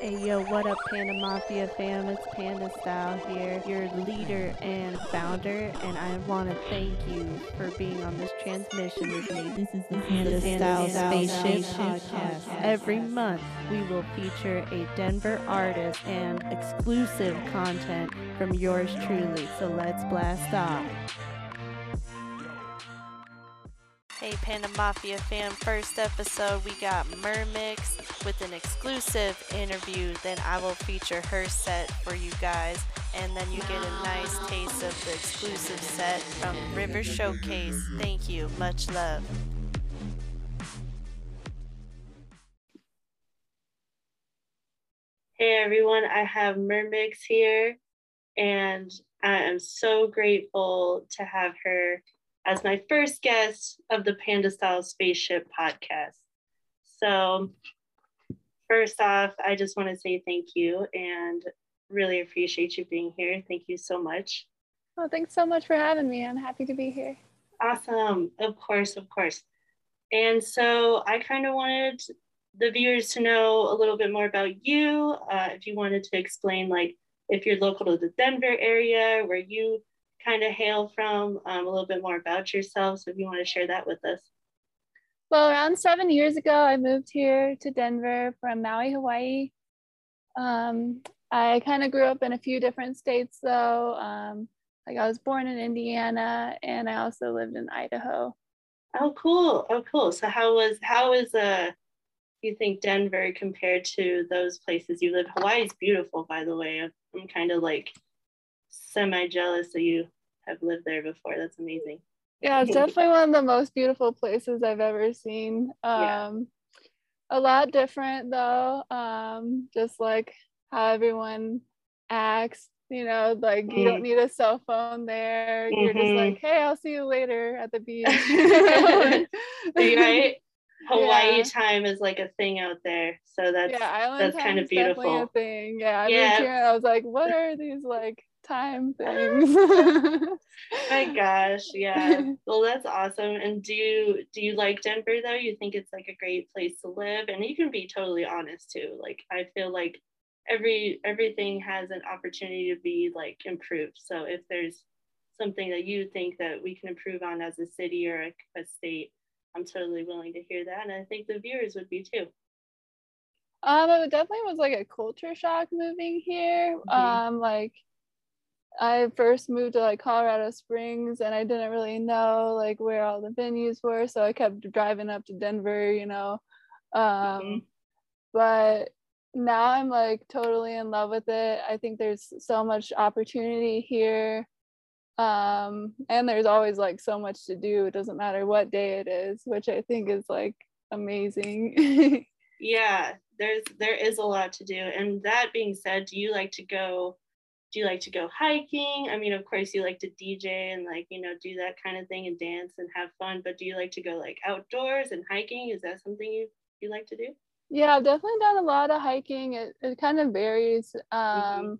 Hey yo, what up, Panda Mafia fam? It's Panda Style here, your leader and founder, and I want to thank you for being on this transmission with me. This is the Panda Style Spaceship Podcast. Every month, we will feature a Denver artist and exclusive content from yours truly. So let's blast off. Hey Panda Mafia fam, first episode we got Mermix with an exclusive interview. Then I will feature her set for you guys, and then you get a nice taste of the exclusive set from River Showcase. Thank you, much love. Hey everyone, I have Mermix here, and I am so grateful to have her as my first guest of the Panda Style Spaceship podcast. So, first off, I just want to say thank you and really appreciate you being here. Thank you so much. Well, thanks so much for having me. I'm happy to be here. Awesome. Of course, of course. And so, I kind of wanted the viewers to know a little bit more about you. Uh, if you wanted to explain, like, if you're local to the Denver area, where you kind of hail from, um, a little bit more about yourself. So if you want to share that with us. Well, around seven years ago, I moved here to Denver from Maui, Hawaii. Um, I kind of grew up in a few different states, though. Um, like I was born in Indiana, and I also lived in Idaho. Oh, cool! Oh, cool. So how was how was uh you think Denver compared to those places you live? Hawaii is beautiful, by the way. I'm kind of like semi jealous that you have lived there before. That's amazing. Yeah, it's definitely one of the most beautiful places I've ever seen. Um, yeah. A lot different though, um, just like how everyone acts. You know, like mm-hmm. you don't mm-hmm. need a cell phone there. Mm-hmm. You're just like, mm-hmm. hey, I'll see you later at the beach. right? Hawaii yeah. time is like a thing out there. So that's yeah, that's kind of beautiful. A thing. Yeah, I yeah. Here, I was like, what are these like time things. My gosh, yeah. Well, that's awesome. And do you do you like Denver though? You think it's like a great place to live? And you can be totally honest too. Like I feel like every everything has an opportunity to be like improved. So if there's something that you think that we can improve on as a city or a, a state, I'm totally willing to hear that. And I think the viewers would be too. Um, it definitely was like a culture shock moving here. Mm-hmm. Um, like I first moved to like Colorado Springs and I didn't really know like where all the venues were. So I kept driving up to Denver, you know. Um, mm-hmm. But now I'm like totally in love with it. I think there's so much opportunity here. Um, and there's always like so much to do. It doesn't matter what day it is, which I think is like amazing. yeah, there's there is a lot to do. And that being said, do you like to go do you like to go hiking? I mean, of course, you like to DJ and like, you know, do that kind of thing and dance and have fun, but do you like to go like outdoors and hiking? Is that something you, you like to do? Yeah, I've definitely done a lot of hiking. It, it kind of varies. Um, mm-hmm.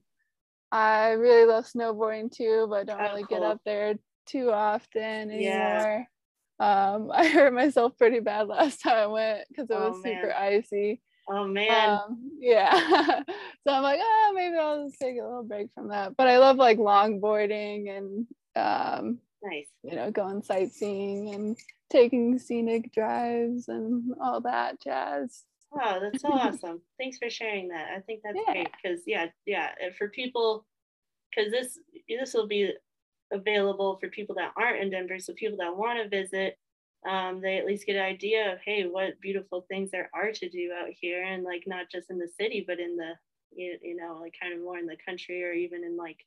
I really love snowboarding too, but don't oh, really cool. get up there too often anymore. Yeah. Um, I hurt myself pretty bad last time I went because it oh, was super icy. Oh man. Um, yeah. so I'm like, oh, maybe I'll just take a little break from that. But I love like longboarding and um, nice. You know, going sightseeing and taking scenic drives and all that jazz. Wow, that's so awesome. Thanks for sharing that. I think that's yeah. great because yeah, yeah, for people because this this will be available for people that aren't in Denver. So people that want to visit, um, they at least get an idea of hey what beautiful things there are to do out here and like not just in the city but in the you, you know like kind of more in the country or even in like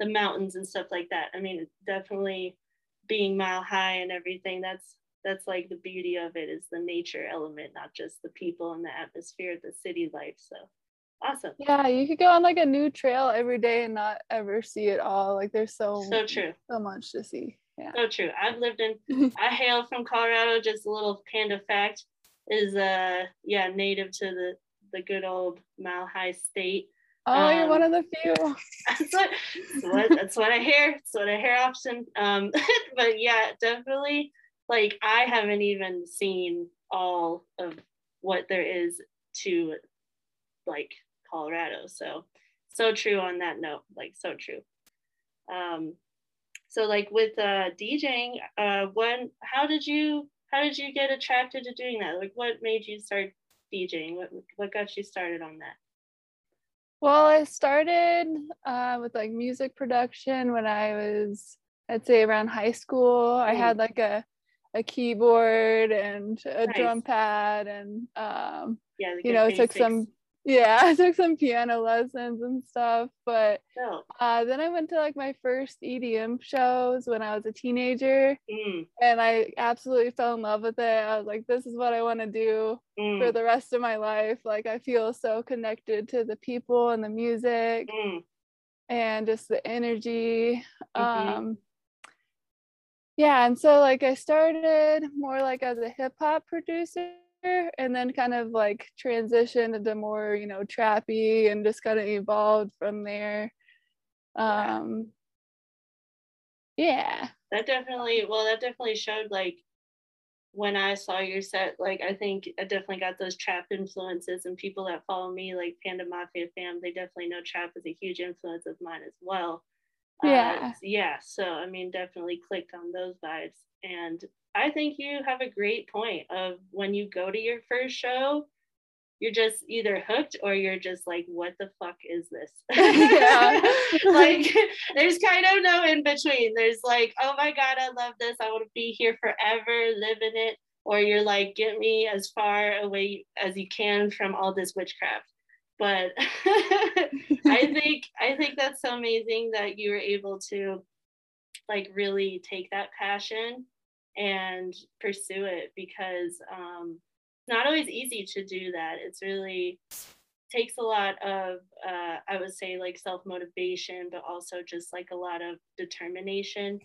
the mountains and stuff like that. I mean definitely being mile high and everything that's that's like the beauty of it is the nature element not just the people and the atmosphere of the city life so awesome. Yeah you could go on like a new trail every day and not ever see it all like there's so so true. so much to see yeah. So true. I've lived in, I hail from Colorado. Just a little panda fact is, uh, yeah, native to the, the good old Mile High State. Oh, um, you're one of the few. That's what, that's what, that's what I hear. That's what I hear often. Um, but yeah, definitely. Like I haven't even seen all of what there is to like Colorado. So so true on that note, like so true. Um, so like with uh, DJing, uh, when how did you how did you get attracted to doing that? Like what made you start DJing? What what got you started on that? Well, I started uh, with like music production when I was, I'd say, around high school. I had like a a keyboard and a nice. drum pad, and um, yeah, you know, took some yeah i took some piano lessons and stuff but oh. uh, then i went to like my first edm shows when i was a teenager mm. and i absolutely fell in love with it i was like this is what i want to do mm. for the rest of my life like i feel so connected to the people and the music mm. and just the energy mm-hmm. um yeah and so like i started more like as a hip-hop producer and then kind of like transitioned into more you know trappy and just kind of evolved from there. Um yeah. That definitely well that definitely showed like when i saw your set like i think i definitely got those trap influences and people that follow me like panda mafia fam they definitely know trap is a huge influence of mine as well. Yeah. uh, yeah so i mean definitely clicked on those vibes and I think you have a great point of when you go to your first show, you're just either hooked or you're just like, what the fuck is this? like, there's kind of no in between. There's like, oh my God, I love this. I want to be here forever, live in it. Or you're like, get me as far away as you can from all this witchcraft. But I think I think that's so amazing that you were able to like really take that passion and pursue it because um, it's not always easy to do that. It's really takes a lot of uh, I would say like self motivation, but also just like a lot of determination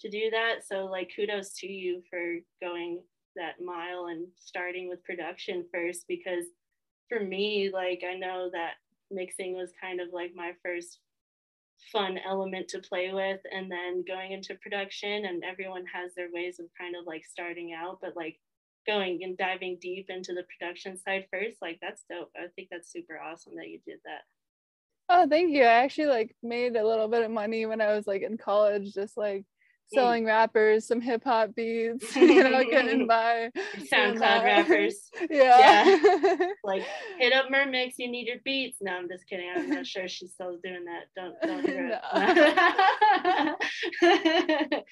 to do that. So like kudos to you for going that mile and starting with production first because for me like I know that mixing was kind of like my first fun element to play with and then going into production and everyone has their ways of kind of like starting out but like going and diving deep into the production side first like that's dope i think that's super awesome that you did that oh thank you i actually like made a little bit of money when i was like in college just like. Selling rappers some hip hop beats, you know, getting by. SoundCloud rappers. Yeah. yeah. like hit up Mermix, you need your beats. No, I'm just kidding. I'm not sure she's still doing that. Don't don't hear it.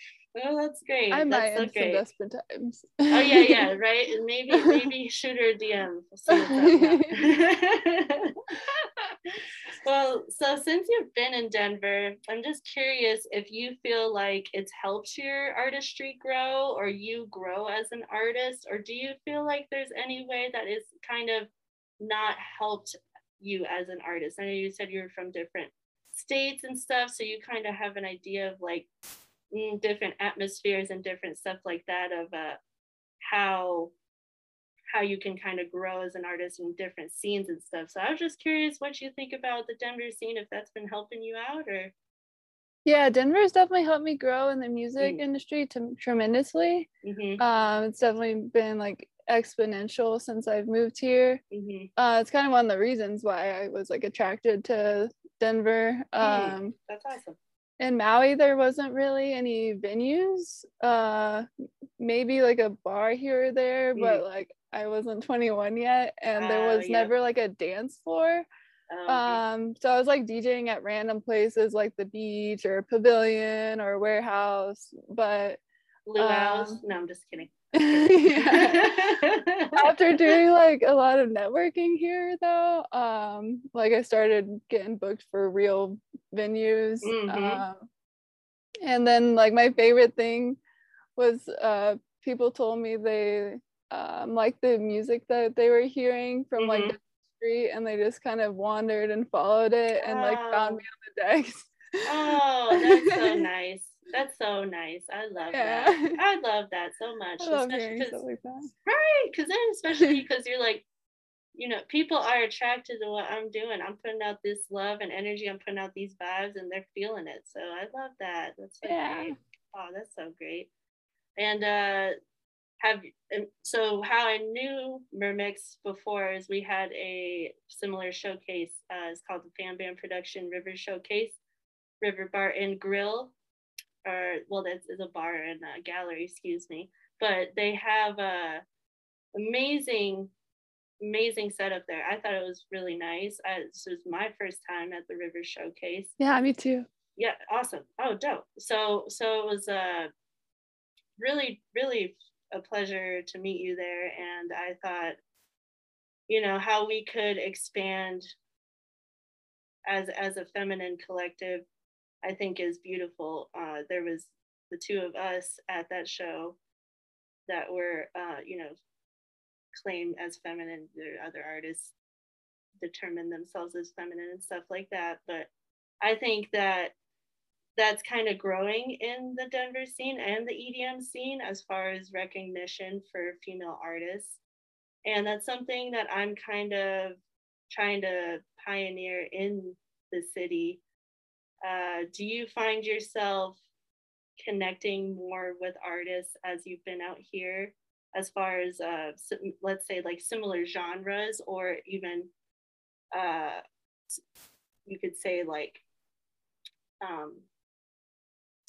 Oh, that's great. I might so great. desperate times. oh yeah, yeah, right. And maybe maybe shoot her a DM. well, so since you've been in Denver, I'm just curious if you feel like it's helped your artistry grow or you grow as an artist, or do you feel like there's any way that is kind of not helped you as an artist? I know you said you're from different states and stuff, so you kind of have an idea of like mm, different atmospheres and different stuff like that of uh, how how you can kind of grow as an artist in different scenes and stuff. So I was just curious what you think about the Denver scene, if that's been helping you out or. Yeah, Denver has definitely helped me grow in the music mm. industry to, tremendously. Mm-hmm. Um, it's definitely been like exponential since I've moved here. Mm-hmm. Uh, it's kind of one of the reasons why I was like attracted to Denver. Mm, um, that's awesome. In Maui, there wasn't really any venues. Uh, maybe like a bar here or there, mm. but like I wasn't 21 yet, and there was yeah. never like a dance floor. Oh, um, so I was like DJing at random places like the beach or pavilion or warehouse, but luau's. Um, no, I'm just kidding. After doing like a lot of networking here, though, um, like I started getting booked for real venues. Mm-hmm. Um, and then like my favorite thing was uh, people told me they um, like the music that they were hearing from mm-hmm. like the street and they just kind of wandered and followed it and like found me on the decks. oh, that's so nice. That's so nice. I love yeah. that. I love that so much. I love hearing stuff like that. Right, because then especially because you're like, you know, people are attracted to what I'm doing. I'm putting out this love and energy. I'm putting out these vibes, and they're feeling it. So I love that. That's so yeah. great. Oh, that's so great. And uh, have so how I knew Mermix before is we had a similar showcase. Uh, it's called the Fam Bam Production River Showcase, River Bar and Grill, or well, that's is a bar and a gallery, excuse me. But they have a amazing, amazing setup there. I thought it was really nice. I, this was my first time at the River Showcase. Yeah, me too. Yeah, awesome. Oh, dope. So so it was a uh, really really a pleasure to meet you there. And I thought, you know, how we could expand as as a feminine collective, I think is beautiful. Uh, there was the two of us at that show that were, uh, you know, claimed as feminine. There other artists determine themselves as feminine and stuff like that. But I think that that's kind of growing in the Denver scene and the EDM scene as far as recognition for female artists. And that's something that I'm kind of trying to pioneer in the city. Uh, do you find yourself connecting more with artists as you've been out here, as far as uh, let's say like similar genres, or even uh, you could say like um,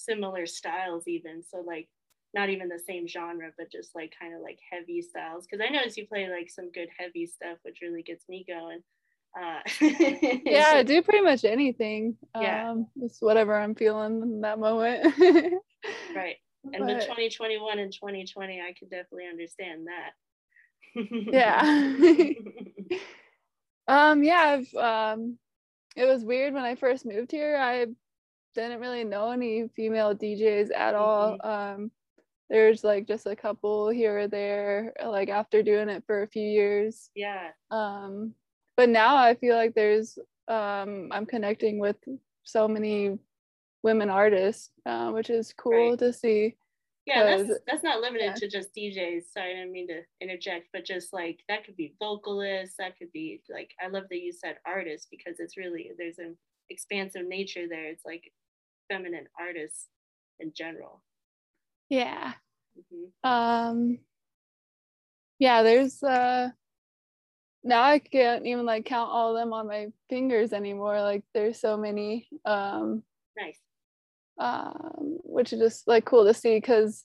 similar styles even so like not even the same genre but just like kind of like heavy styles because i noticed you play like some good heavy stuff which really gets me going uh yeah i do pretty much anything yeah. um just whatever i'm feeling in that moment. Right and but, with 2021 and 2020 i could definitely understand that. Yeah. Um yeah i've um it was weird when i first moved here i didn't really know any female DJs at all. Mm-hmm. Um, there's like just a couple here or there, like after doing it for a few years. Yeah. Um, but now I feel like there's um, I'm connecting with so many women artists, uh, which is cool right. to see. Yeah, that's that's not limited yeah. to just DJs. Sorry, I didn't mean to interject, but just like that could be vocalists, that could be like I love that you said artists because it's really there's an expansive nature there. It's like feminine artists in general. Yeah. Mm-hmm. Um yeah, there's uh now I can't even like count all of them on my fingers anymore. Like there's so many. Um nice. Um, which is just like cool to see because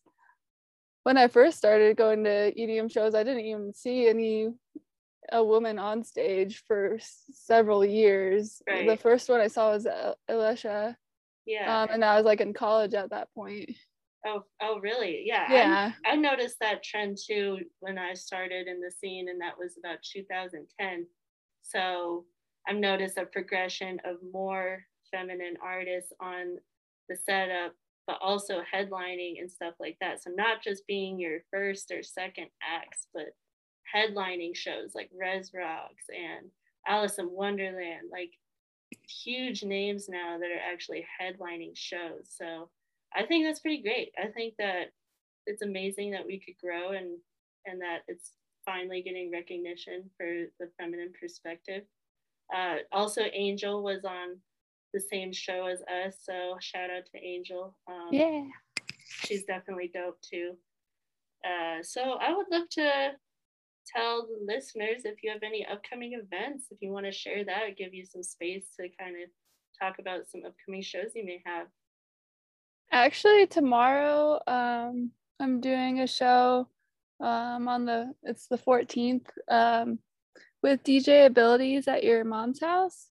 when I first started going to EDM shows, I didn't even see any a woman on stage for several years. Right. The first one I saw was Alicia yeah. Um, and I was like in college at that point. Oh, oh, really? Yeah. Yeah. I, I noticed that trend too when I started in the scene, and that was about 2010. So I've noticed a progression of more feminine artists on the setup, but also headlining and stuff like that. So not just being your first or second acts, but headlining shows like Red Rocks and Alison Wonderland. Like huge names now that are actually headlining shows. So I think that's pretty great. I think that it's amazing that we could grow and and that it's finally getting recognition for the feminine perspective. Uh, also, Angel was on the same show as us, so shout out to Angel. Um, yeah, she's definitely dope too. Uh, so I would love to tell the listeners if you have any upcoming events, if you want to share that, give you some space to kind of talk about some upcoming shows you may have. Actually, tomorrow um, I'm doing a show um, on the it's the 14th um, with DJ Abilities at your mom's house.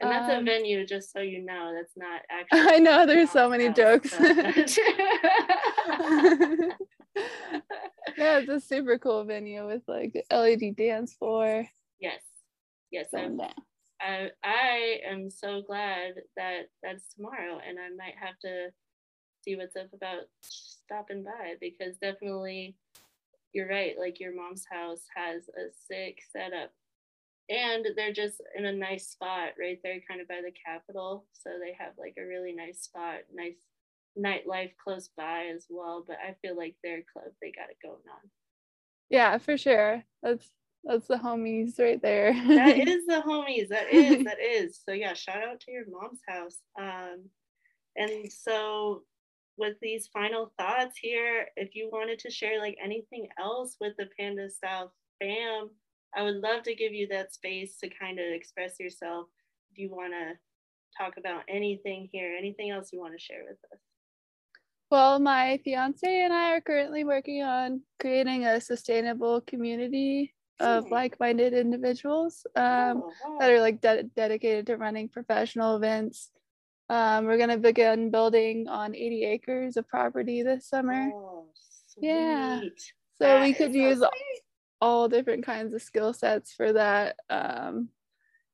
And that's um, a venue, just so you know. That's not actually. I know there's so many house, jokes. So. yeah, it's a super cool venue with like LED dance floor. Yes, yes, I, am. I am so glad that that's tomorrow, and I might have to see what's up about stopping by because definitely you're right. Like your mom's house has a sick setup, and they're just in a nice spot right there, kind of by the Capitol. So they have like a really nice spot, nice nightlife close by as well. But I feel like their club, they got it going on. Yeah, for sure. That's that's the homies right there. that is the homies. That is that is. So yeah, shout out to your mom's house. Um, and so with these final thoughts here, if you wanted to share like anything else with the Panda Style fam, I would love to give you that space to kind of express yourself. If you want to talk about anything here, anything else you want to share with us. Well, my fiance and I are currently working on creating a sustainable community of like-minded individuals um, Oh, wow. that are like de- dedicated to running professional events. Um, we're gonna begin building on 80 acres of property this summer, Oh, Yeah. so we could use sweet. all different kinds of skill sets for that. Um,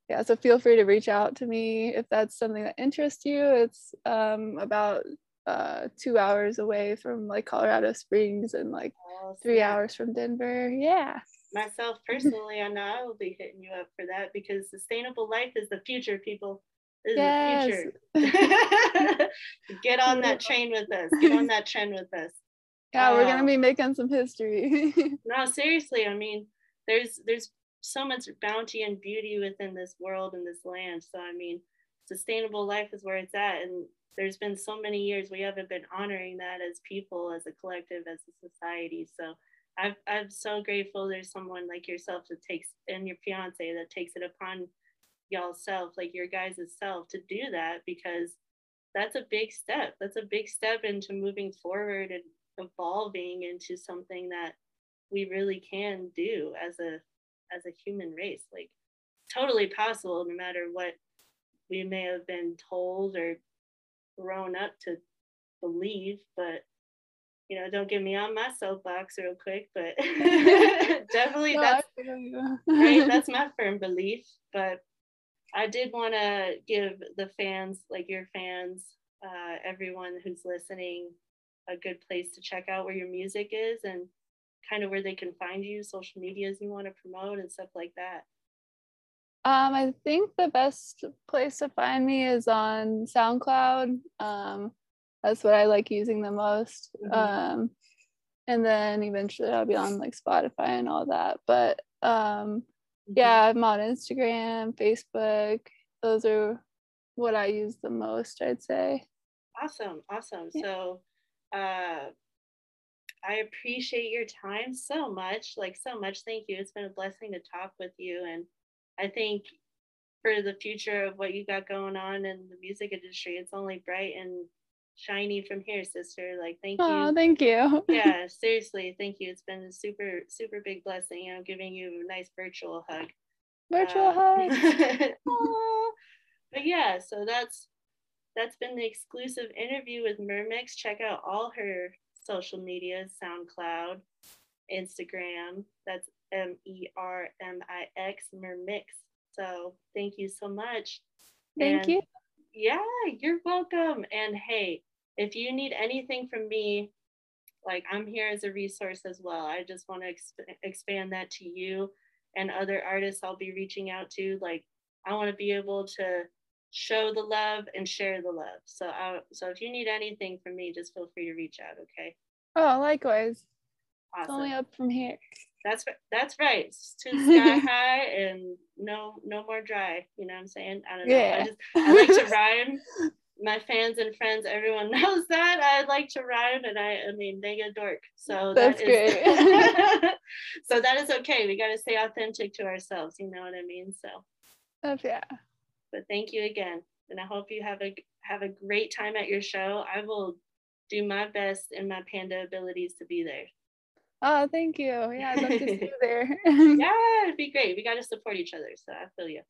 yeah, so feel free to reach out to me if that's something that interests you. It's um, about uh, two hours away from like Colorado Springs and like Oh, three hours from Denver. Yeah. Myself personally, I know I will be hitting you up for that because sustainable life is the future, people. This Yes. is the future. Get on that train with us. Get on that trend with us. Yeah, we're gonna be making some history. No, seriously, I mean, there's there's so much bounty and beauty within this world and this land. So I mean, sustainable life is where it's at. And there's been so many years we haven't been honoring that as people, as a collective, as a society. So I've, I'm so grateful there's someone like yourself that takes and your fiance that takes it upon y'all self, like your guys' self, to do that because that's a big step. That's a big step into moving forward and evolving into something that we really can do as a as a human race. Like totally possible no matter what we may have been told or grown up to believe, but you know, don't get me on my soapbox real quick, but definitely No, that's I feel you. right that's my firm belief but i did want to give the fans like your fans uh, everyone who's listening a good place to check out where your music is and kind of where they can find you social medias you want to promote and stuff like that Um, I think the best place to find me is on SoundCloud. Um, that's what I like using the most. Mhm. Um, and then eventually I'll be on like Spotify and all that. But um, yeah, I'm on Instagram, Facebook. Those are what I use the most, I'd say. awesome awesome Yeah. so uh i appreciate your time so much like so much thank you it's been a blessing to talk with you and i think for the future of what you got going on in the music industry it's only bright and shiny from here sister like thank Oh, you thank you. yeah seriously thank you it's been a super super big blessing i'm giving you a nice virtual hug Virtual uh, hug. But yeah, so that's that's been the exclusive interview with Mermix. Check out all her social media, SoundCloud, Instagram. That's M E R M I X Mermix. So thank you so much. Thank And you. Yeah, you're welcome. And hey, if you need anything from me, like I'm here as a resource as well. I just want to exp- expand that to you and other artists I'll be reaching out to. Like I want to be able to show the love and share the love. So I, so if you need anything from me, just feel free to reach out. Okay. Oh, likewise. It's Awesome. only up from here. That's that's right. It's to the sky high and no no more dry. You know what I'm saying? I don't know. I Yeah. just I like to rhyme. My fans and friends, everyone knows that I like to rhyme, and I I mean they get dork. So That's that is so that is okay. We got to stay authentic to ourselves. You know what I mean? So, Oh, yeah. but thank you again, and I hope you have a have a great time at your show. I will do my best in my panda abilities to be there. Oh, thank you. Yeah, I'd love to see you there. Yeah, it'd be great. We got to support each other. So I feel you.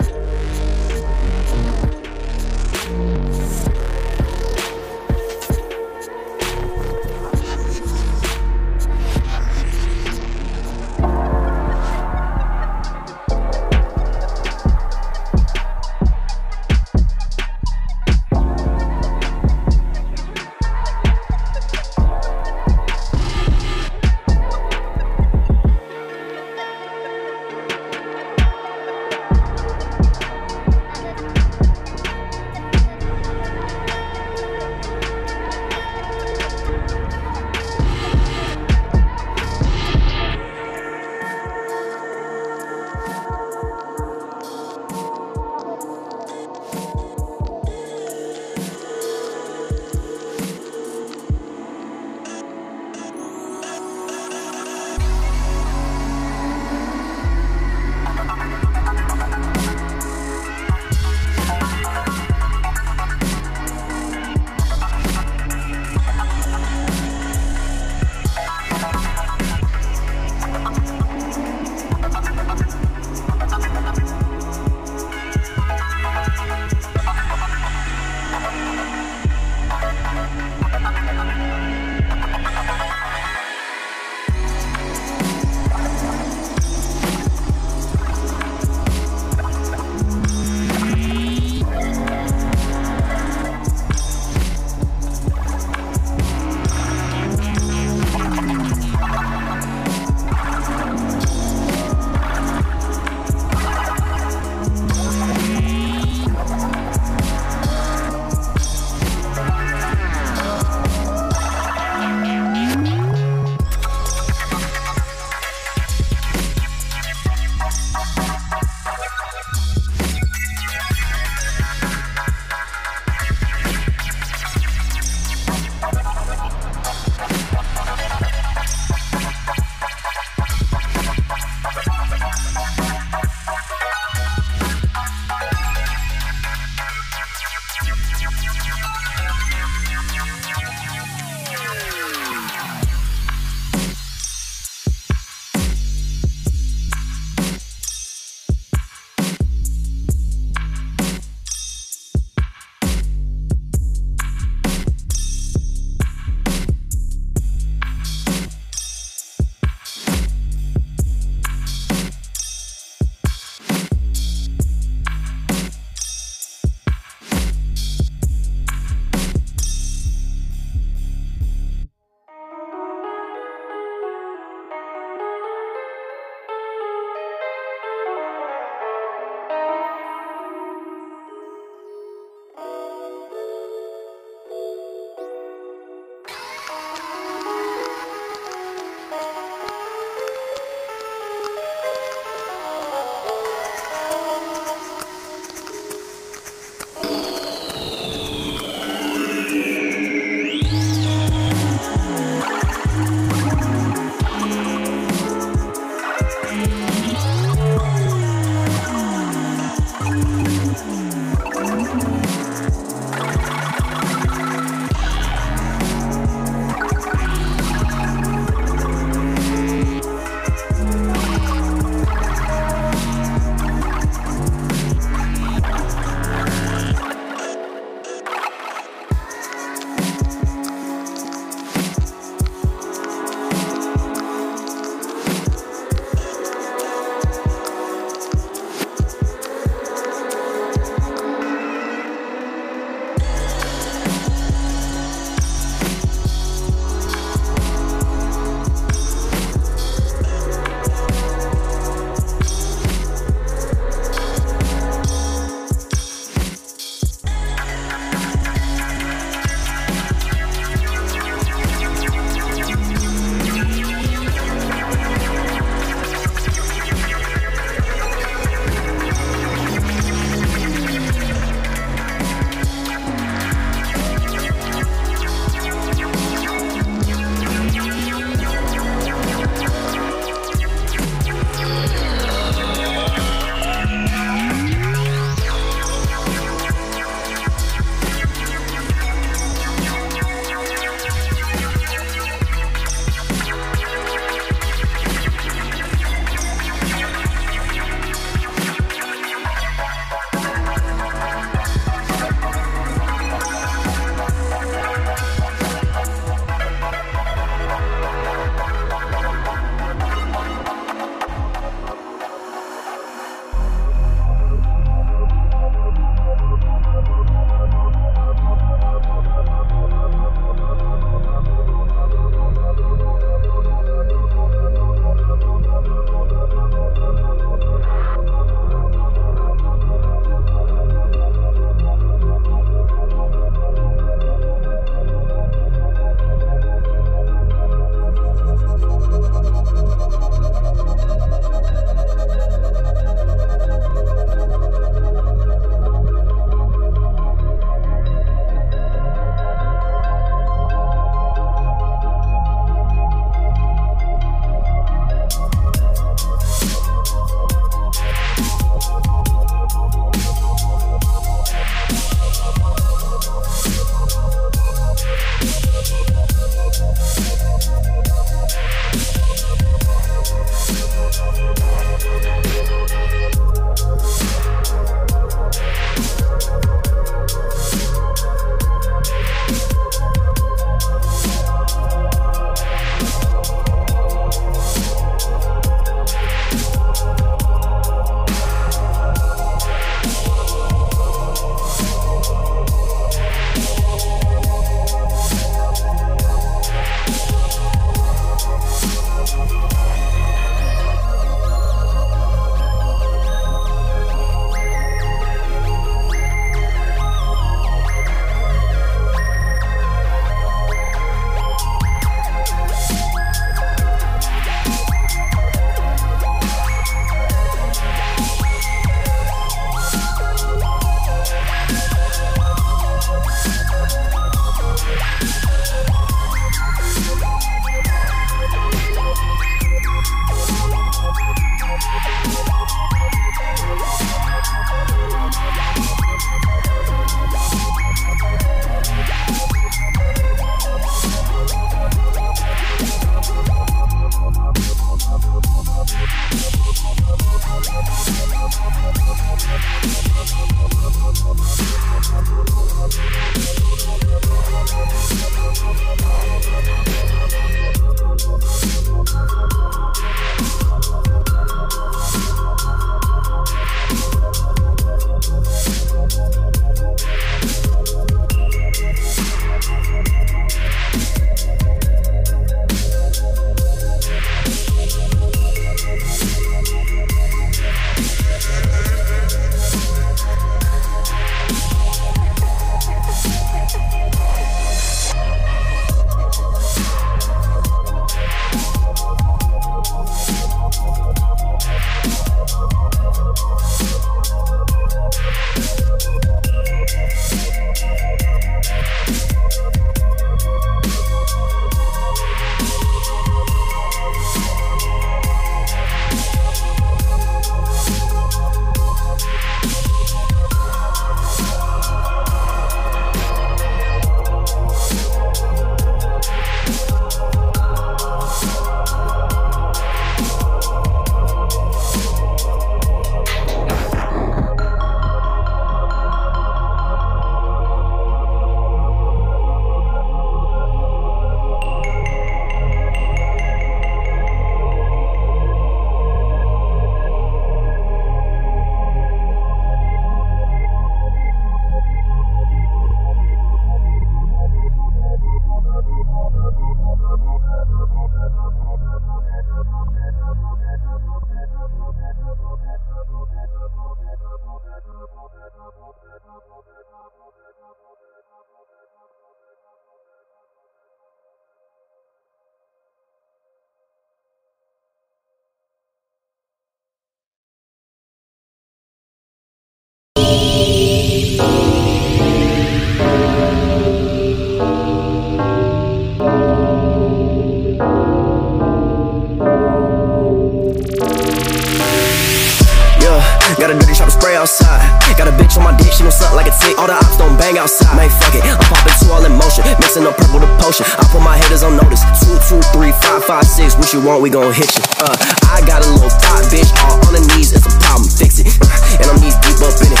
We gon' hit you. Uh, I got a little thought, bitch, all on the knees. It's a problem, fix it. And I'm knees deep up in it.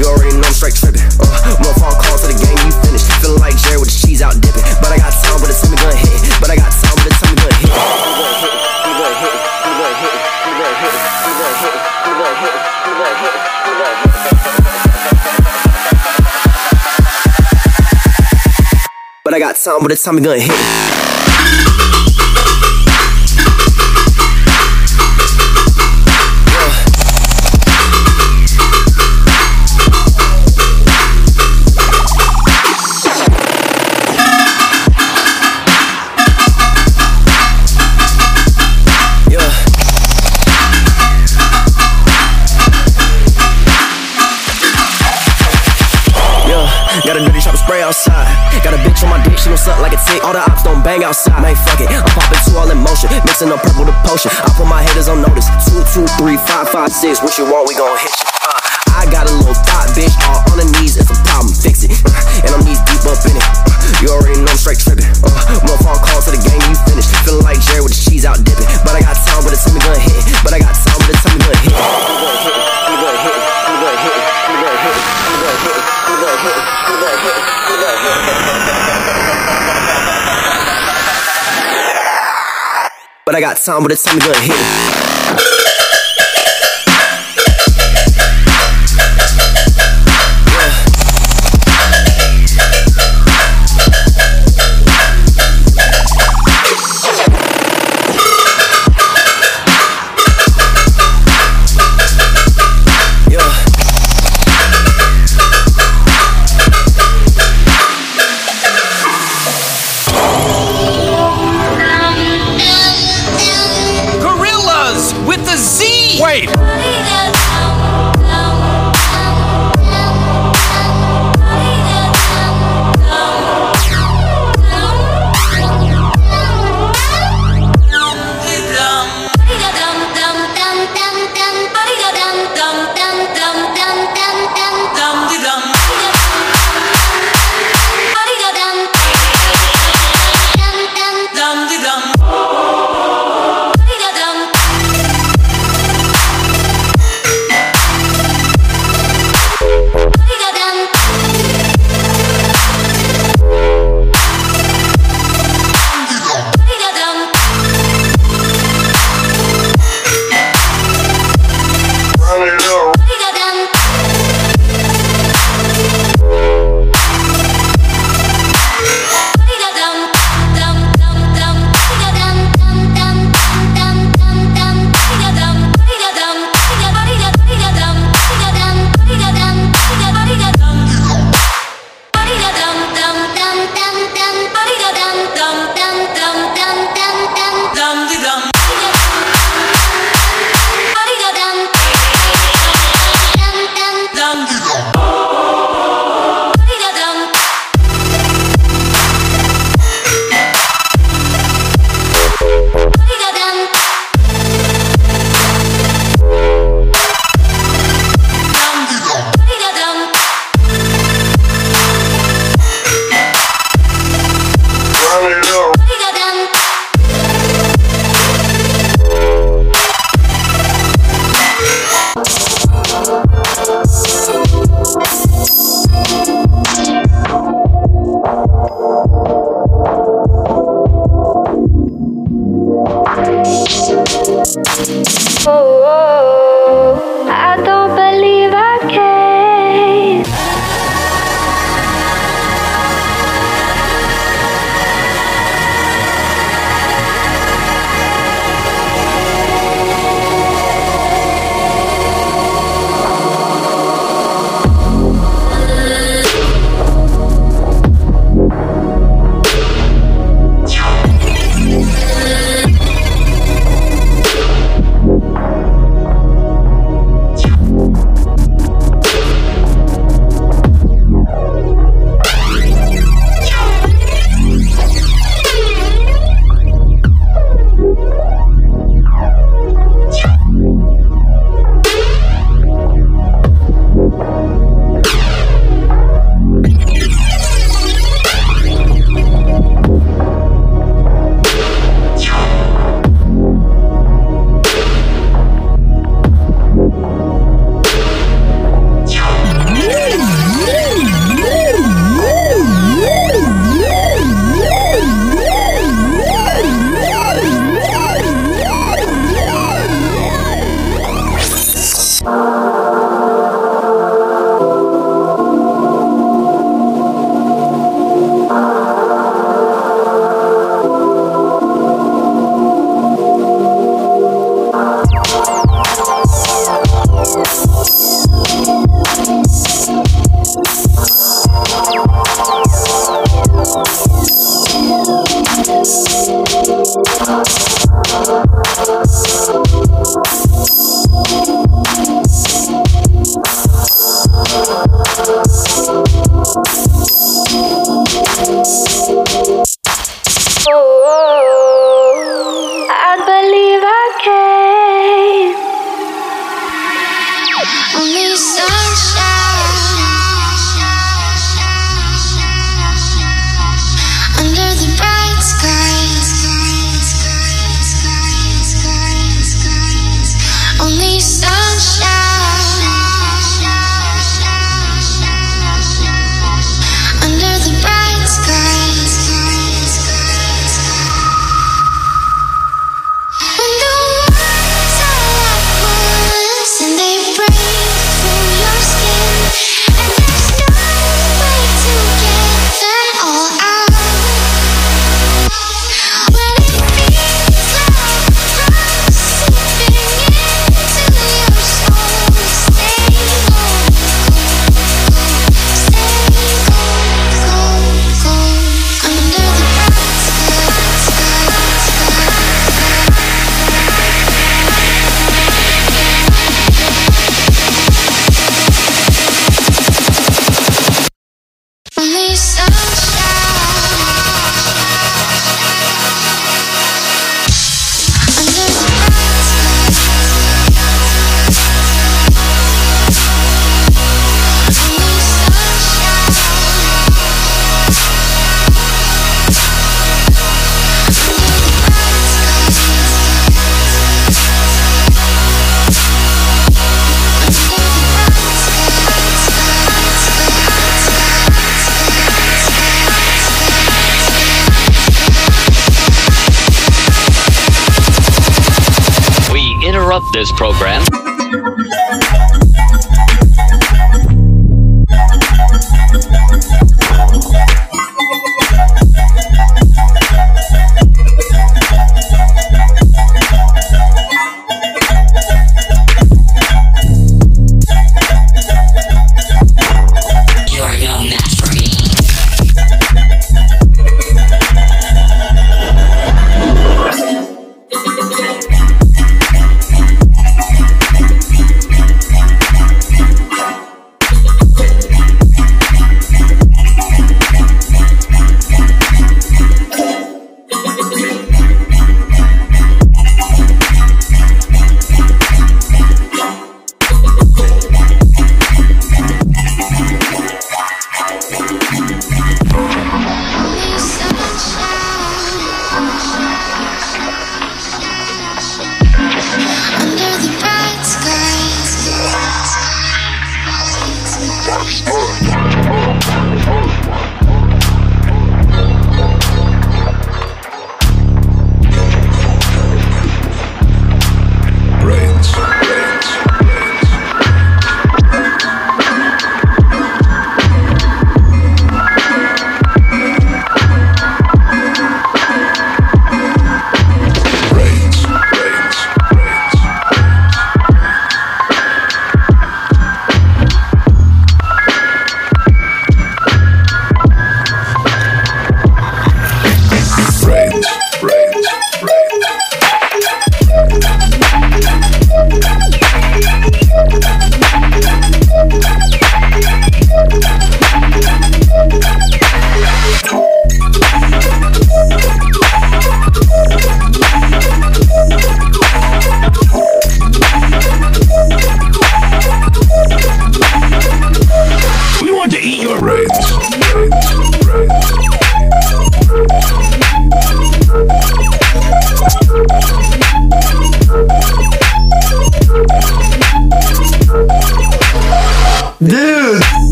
You already know I'm straight tripping. Uh, one phone call to the game, you finished. Feeling like Jerry with the cheese out dipping. But I got time, but the time gun hit. But I got time, but the time gun hit. But I got time, but the time gun hit. Mixing up purple to potion. I put my haters on notice. Two, two, three, five, five, six. What you want, we gon' hit you. I got time, but the time gun hit.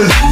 Cause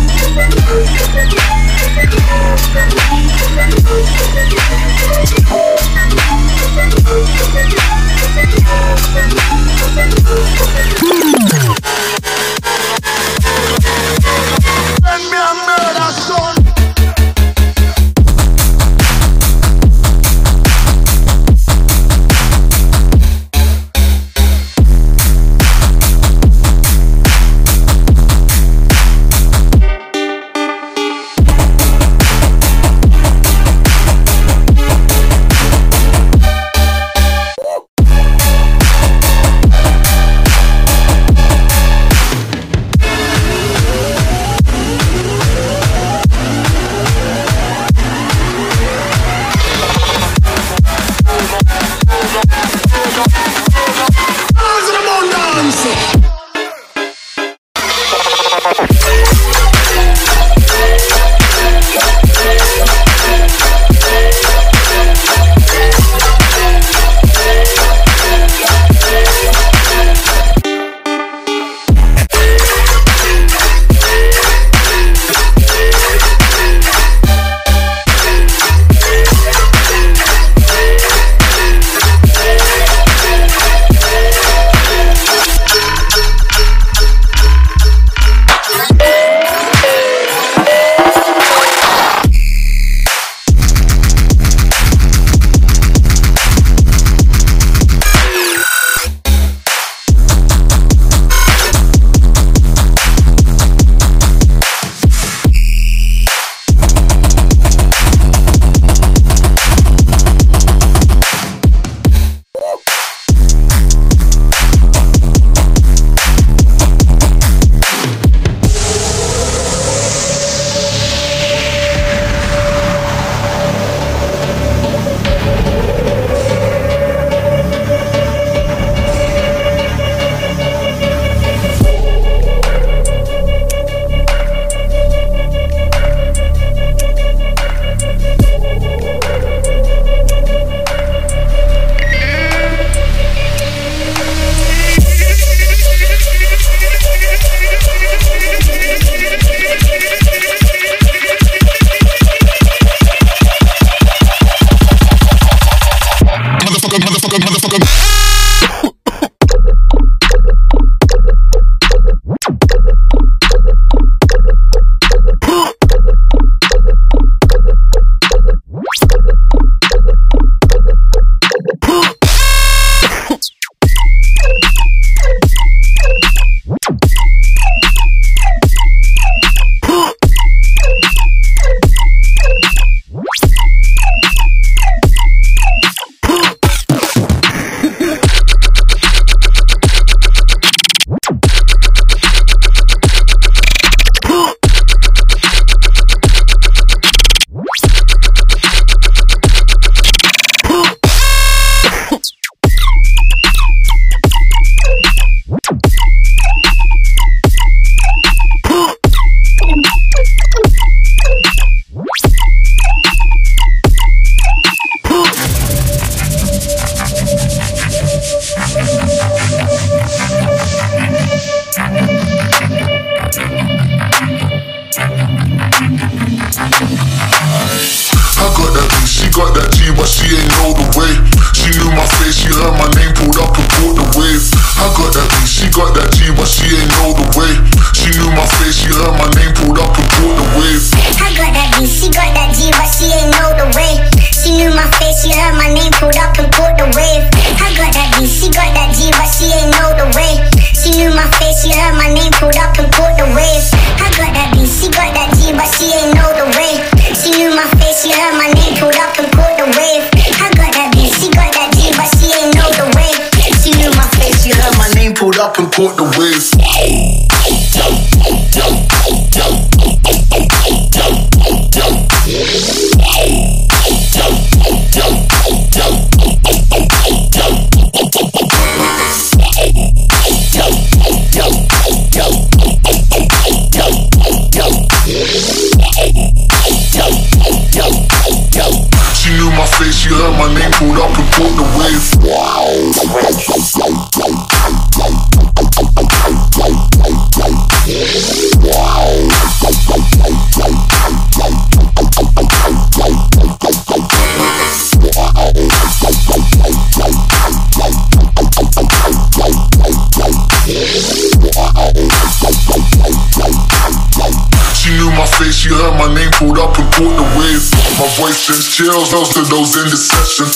My voice sends chills, those to those in the session.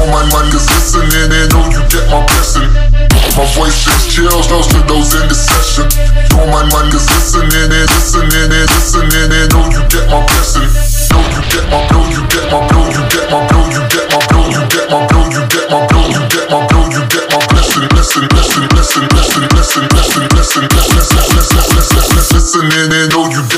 All my minders listening, they know you get my blessing. My voice sends chills, those to those in the session. All my minders listening, they listening, they listening, they know you get my blessing. Know you get my blow, you get my blow, you get my blow, you get my blow, you get my blow, you get my blow, you get my blow, you get my blessing, blessing, blessing, blessing, blessing, blessing, blessing, blessing, blessing, blessing, blessing, blessing, listening, they know you get my.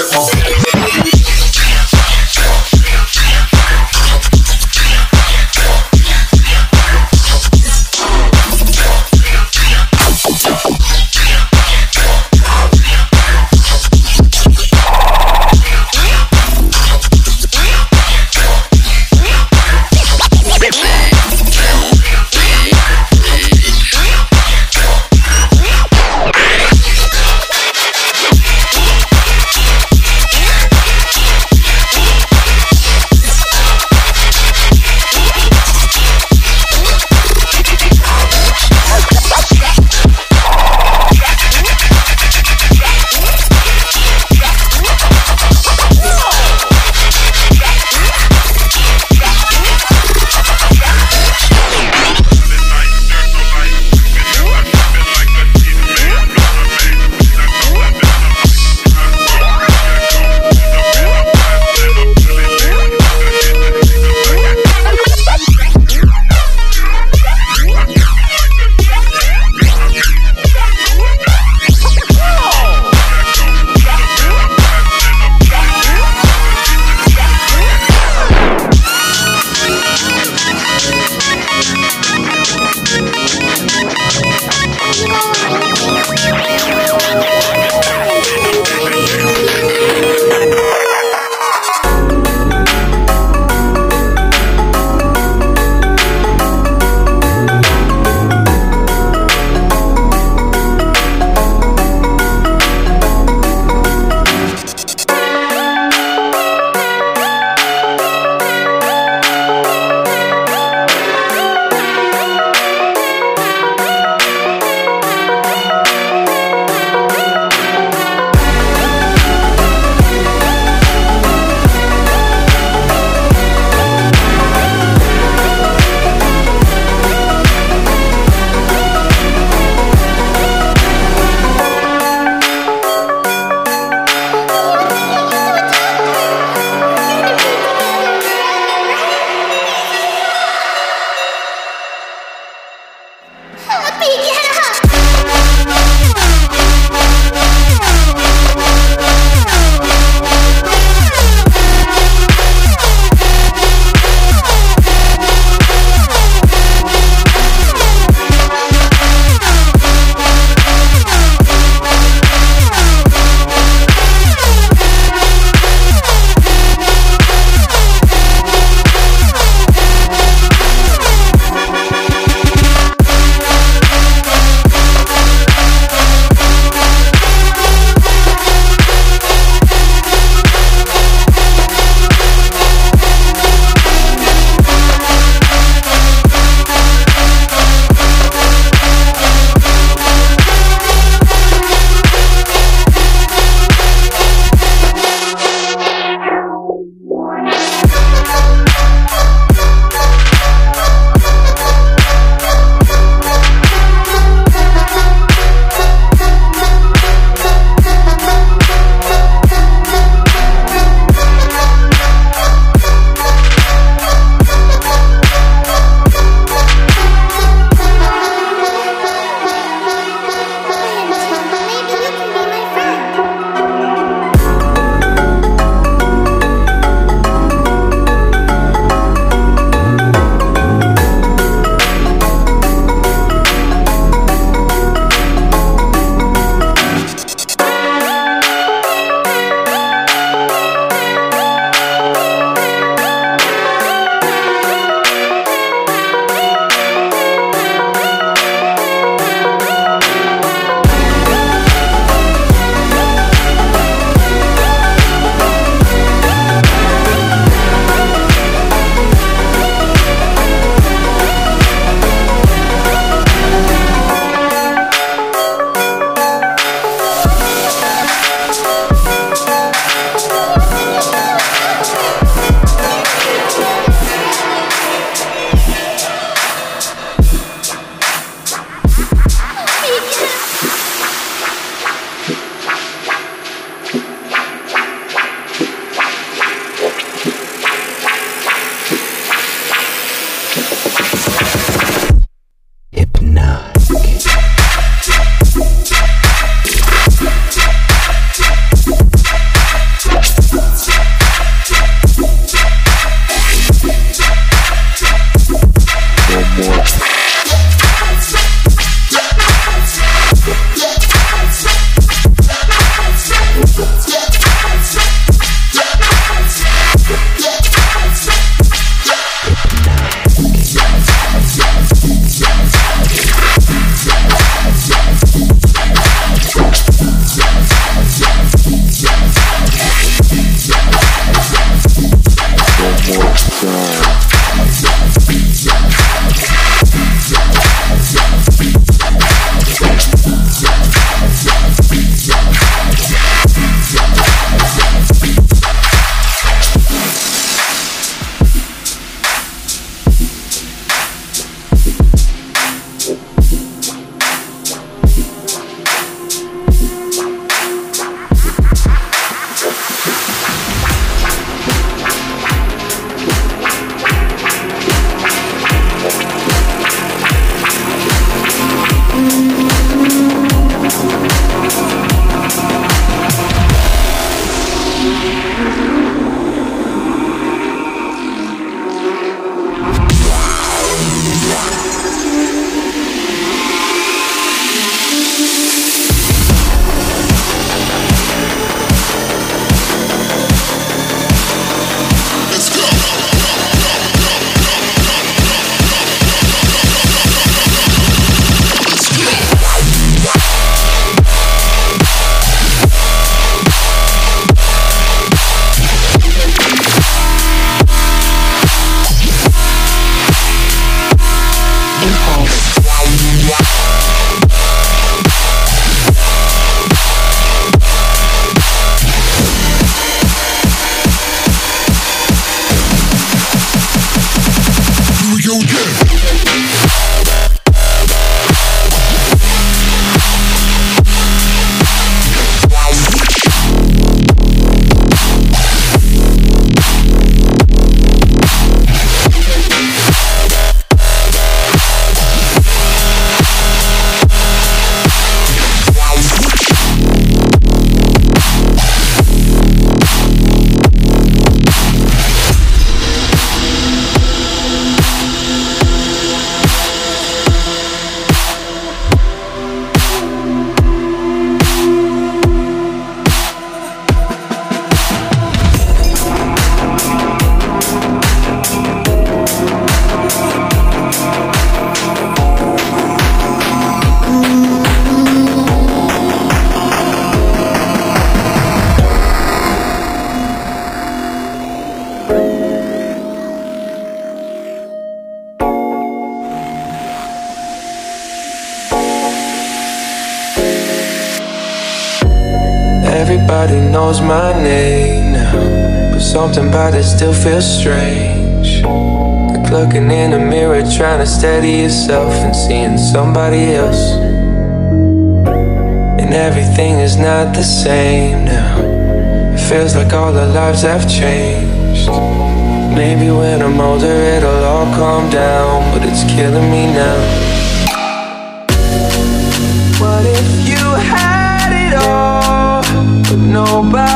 Still feels strange. Like looking in the mirror, trying to steady yourself and seeing somebody else. And everything is not the same now. It feels like all our lives have changed. Maybe when I'm older, it'll all calm down, but it's killing me now. What if you had it all, but nobody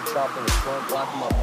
25 in my left, chopper in the front, block in my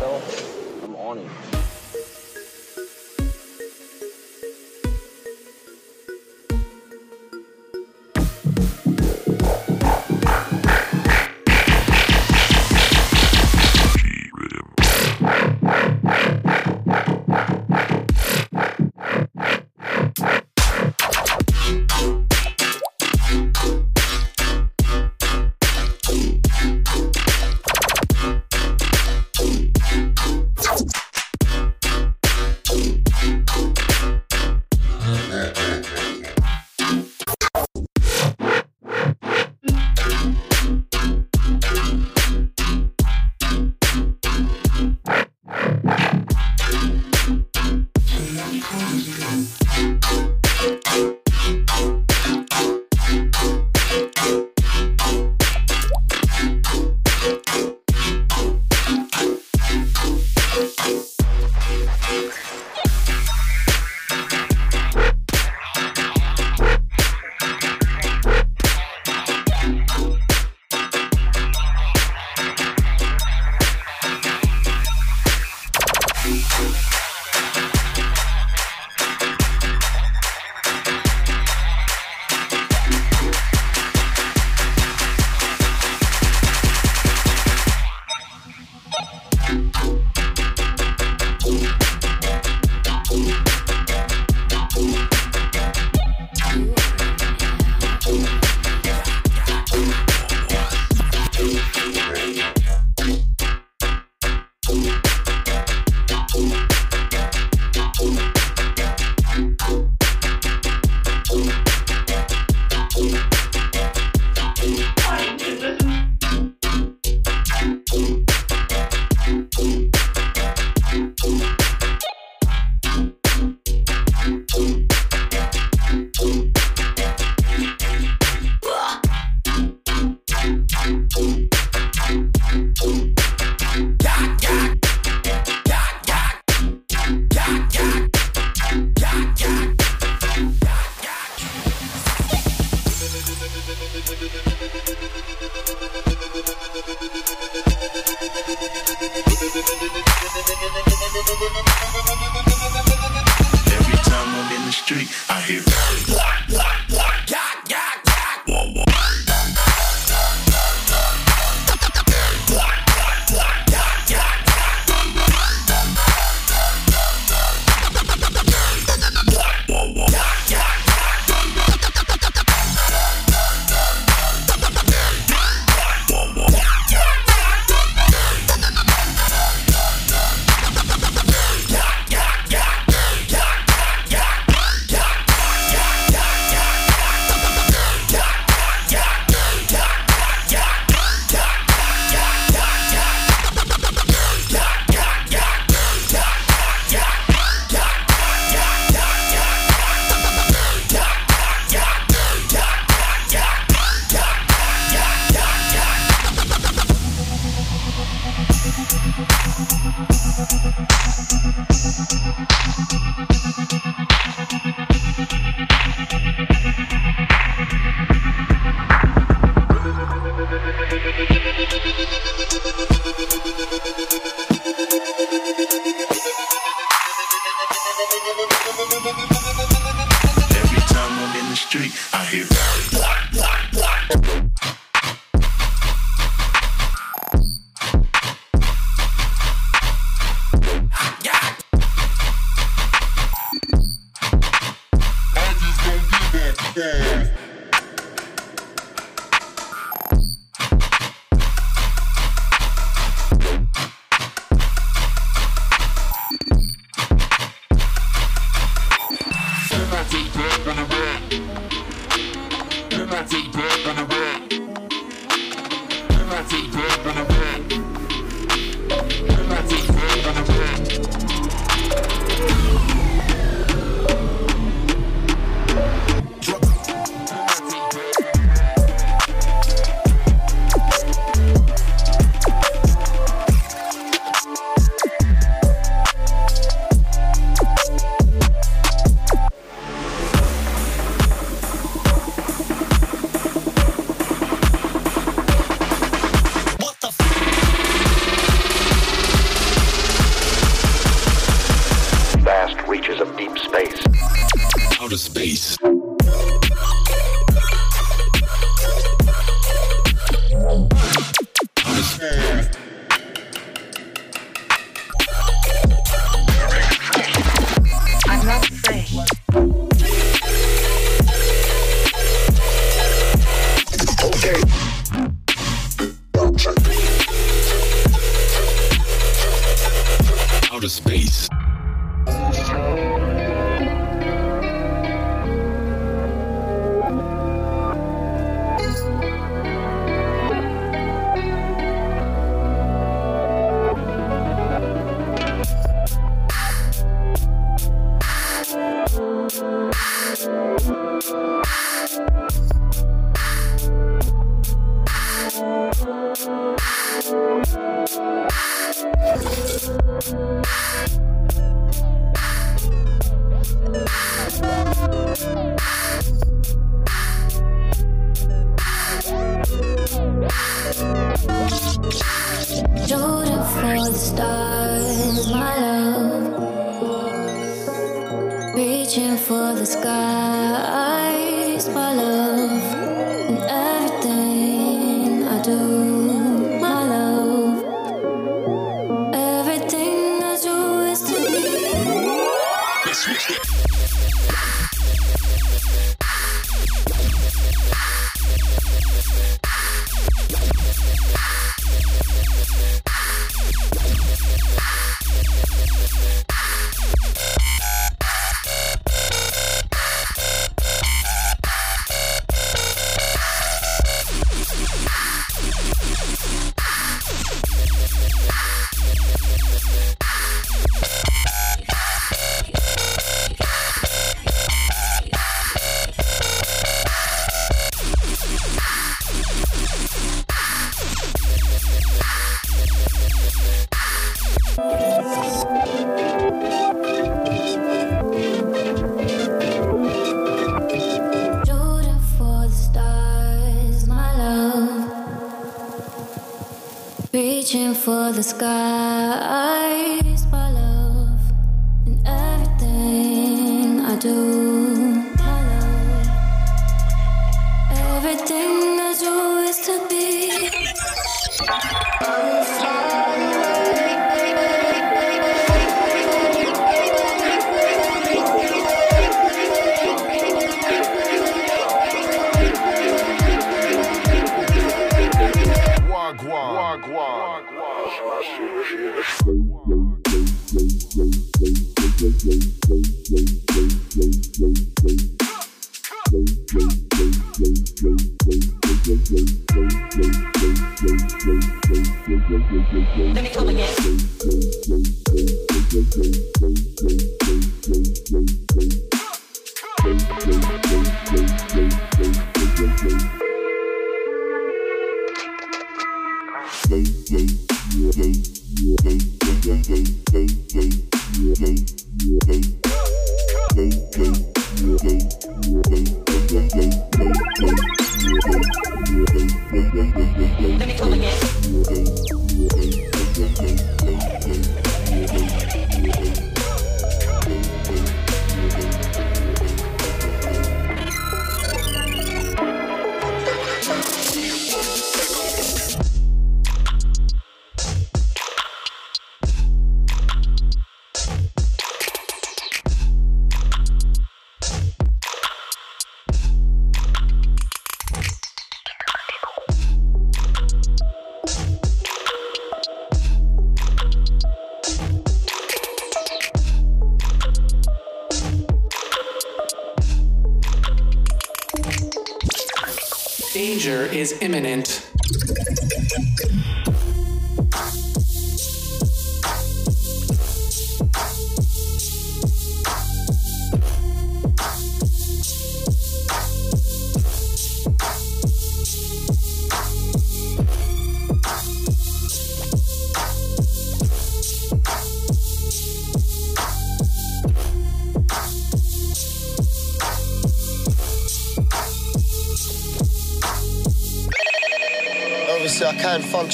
Danger is imminent.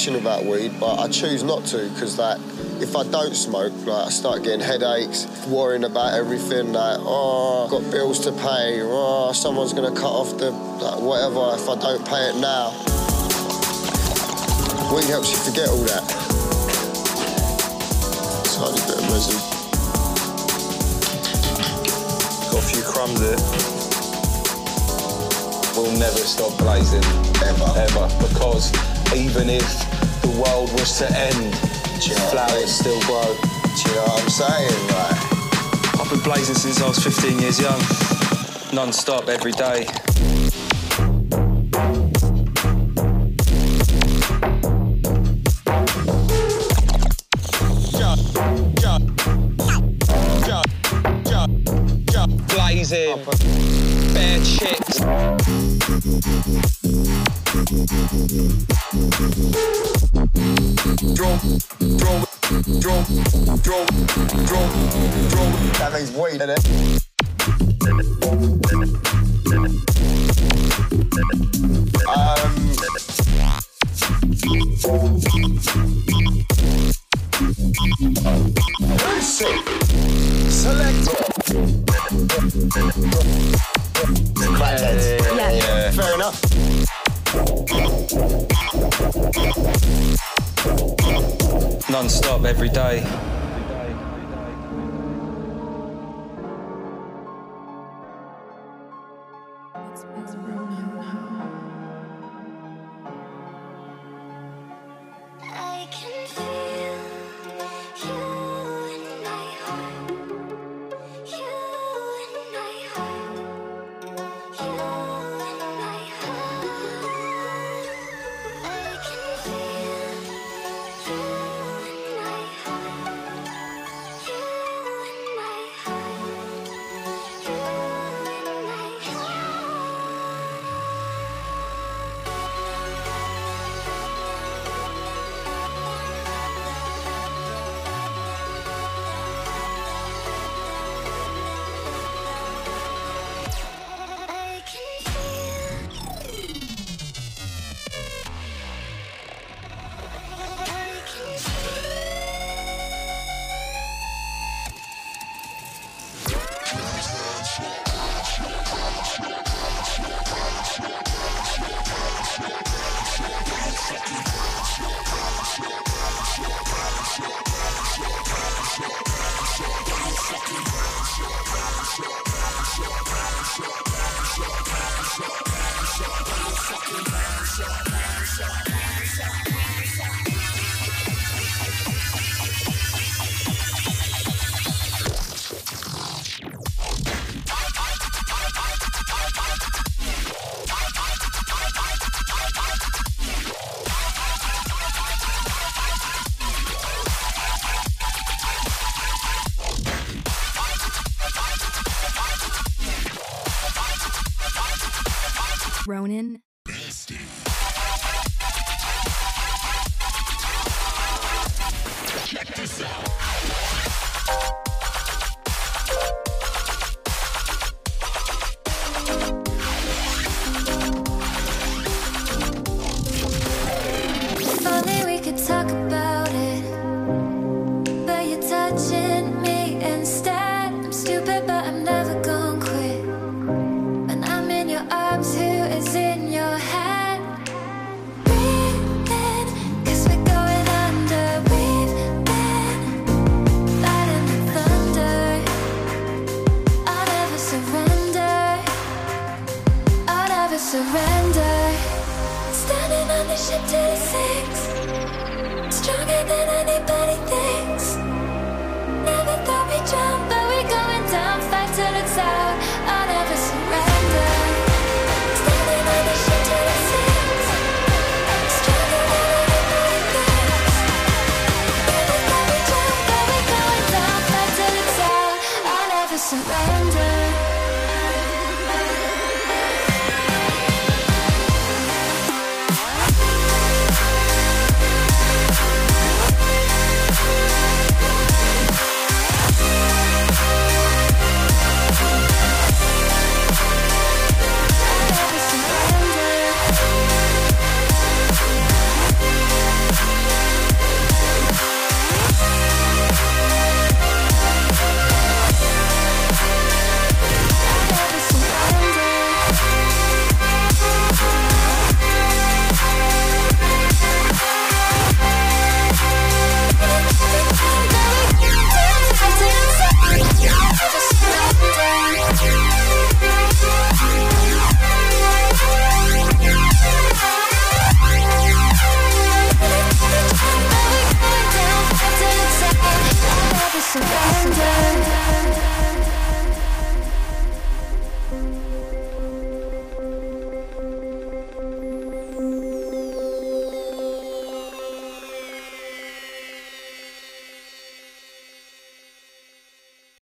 Obviously, I can function without weed, but I choose not to because, like, if I don't smoke, like I start getting headaches, worrying about everything, like, oh, I've got bills to pay, oh, someone's gonna cut off the, like, whatever if I don't pay it now. Weed helps you forget all that. Tiny bit of resin. Got a few crumbs there. We'll never stop blazing. Ever. Ever. Because even if the world was to end, flowers still grow. Do you know what I'm saying? Like, I've been blazing since I was 15 years young. Non-stop, every day.